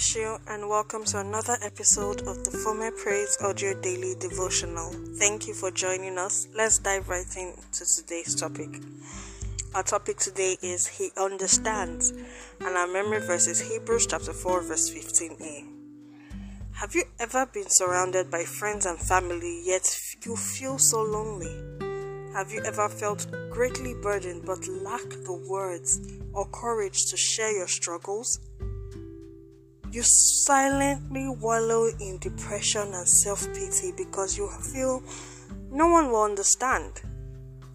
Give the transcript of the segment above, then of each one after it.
you, and welcome to another episode of the Former Praise Audio Daily Devotional. Thank you for joining us. Let's dive right into today's topic. Our topic today is He Understands, and our memory verse is Hebrews chapter 4, verse 15a. Have you ever been surrounded by friends and family, yet you feel so lonely? Have you ever felt greatly burdened but lack the words or courage to share your struggles? You silently wallow in depression and self pity because you feel no one will understand.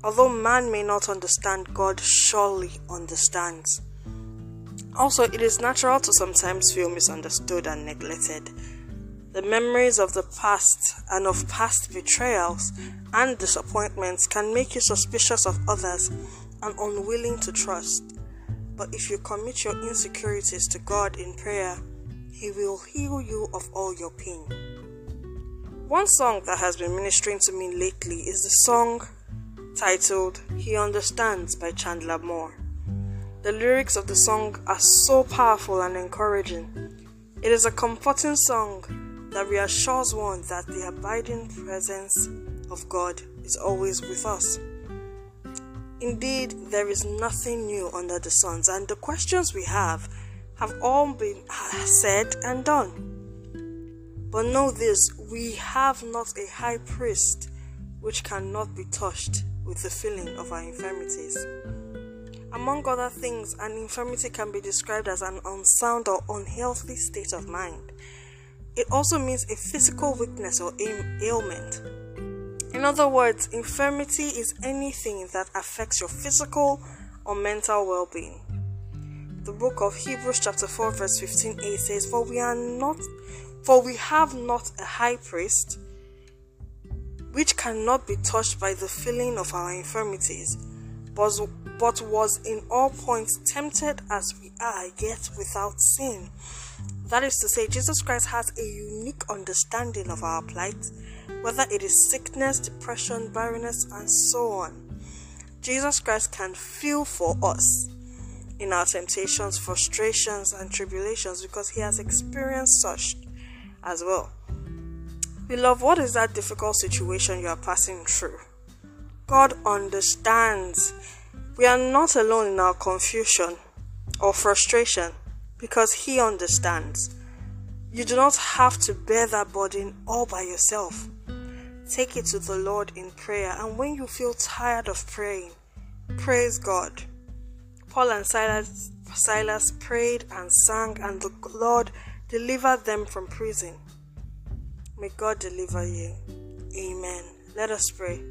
Although man may not understand, God surely understands. Also, it is natural to sometimes feel misunderstood and neglected. The memories of the past and of past betrayals and disappointments can make you suspicious of others and unwilling to trust. But if you commit your insecurities to God in prayer, He will heal you of all your pain. One song that has been ministering to me lately is the song titled He Understands by Chandler Moore. The lyrics of the song are so powerful and encouraging. It is a comforting song that reassures one that the abiding presence of God is always with us. Indeed, there is nothing new under the sun, and the questions we have have all been said and done. But know this we have not a high priest which cannot be touched with the feeling of our infirmities. Among other things, an infirmity can be described as an unsound or unhealthy state of mind. It also means a physical weakness or ailment. In other words, infirmity is anything that affects your physical or mental well being. The book of Hebrews, chapter 4, verse 15a says, For we are not, for we have not a high priest which cannot be touched by the feeling of our infirmities, but, but was in all points tempted as we are, yet without sin. That is to say, Jesus Christ has a unique understanding of our plight, whether it is sickness, depression, barrenness, and so on. Jesus Christ can feel for us in our temptations, frustrations, and tribulations because he has experienced such as well. Beloved, what is that difficult situation you are passing through? God understands. We are not alone in our confusion or frustration because He understands. You do not have to bear that burden all by yourself. Take it to the Lord in prayer, and when you feel tired of praying, praise God. Paul and Silas, Silas prayed and sang, and the Lord delivered them from prison. May God deliver you. Amen. Let us pray.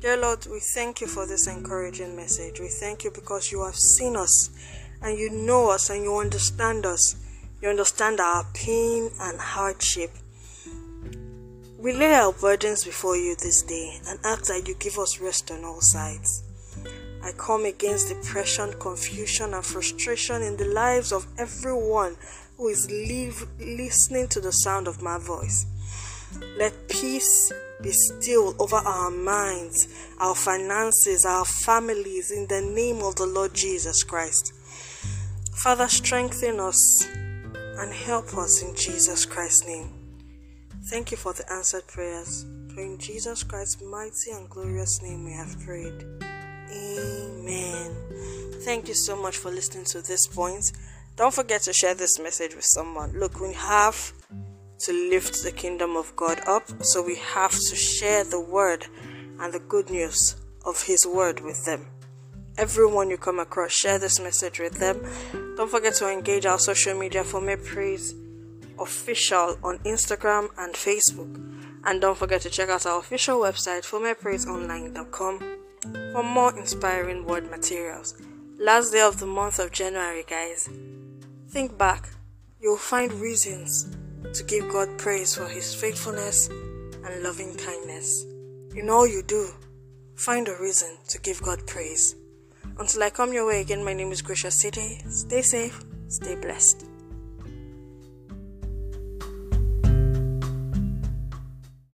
Dear Lord, we thank you for this encouraging message. We thank you because you have seen us and you know us and you understand us. You understand our pain and hardship. We lay our burdens before you this day and ask that you give us rest on all sides. I come against depression, confusion, and frustration in the lives of everyone who is listening to the sound of my voice. Let peace be still over our minds, our finances, our families, in the name of the Lord Jesus Christ. Father, strengthen us and help us in Jesus Christ's name. Thank you for the answered prayers. For in Jesus Christ's mighty and glorious name we have prayed. Thank you so much for listening to this point. Don't forget to share this message with someone. Look, we have to lift the kingdom of God up, so we have to share the word and the good news of His word with them everyone you come across. Share this message with them. Don't forget to engage our social media for me praise official on Instagram and Facebook. And don't forget to check out our official website for formepraiseonline.com for more inspiring word materials. Last day of the month of January, guys. Think back. You'll find reasons to give God praise for his faithfulness and loving kindness. In all you do, find a reason to give God praise. Until I come your way again, my name is Gracia City. Stay safe, stay blessed.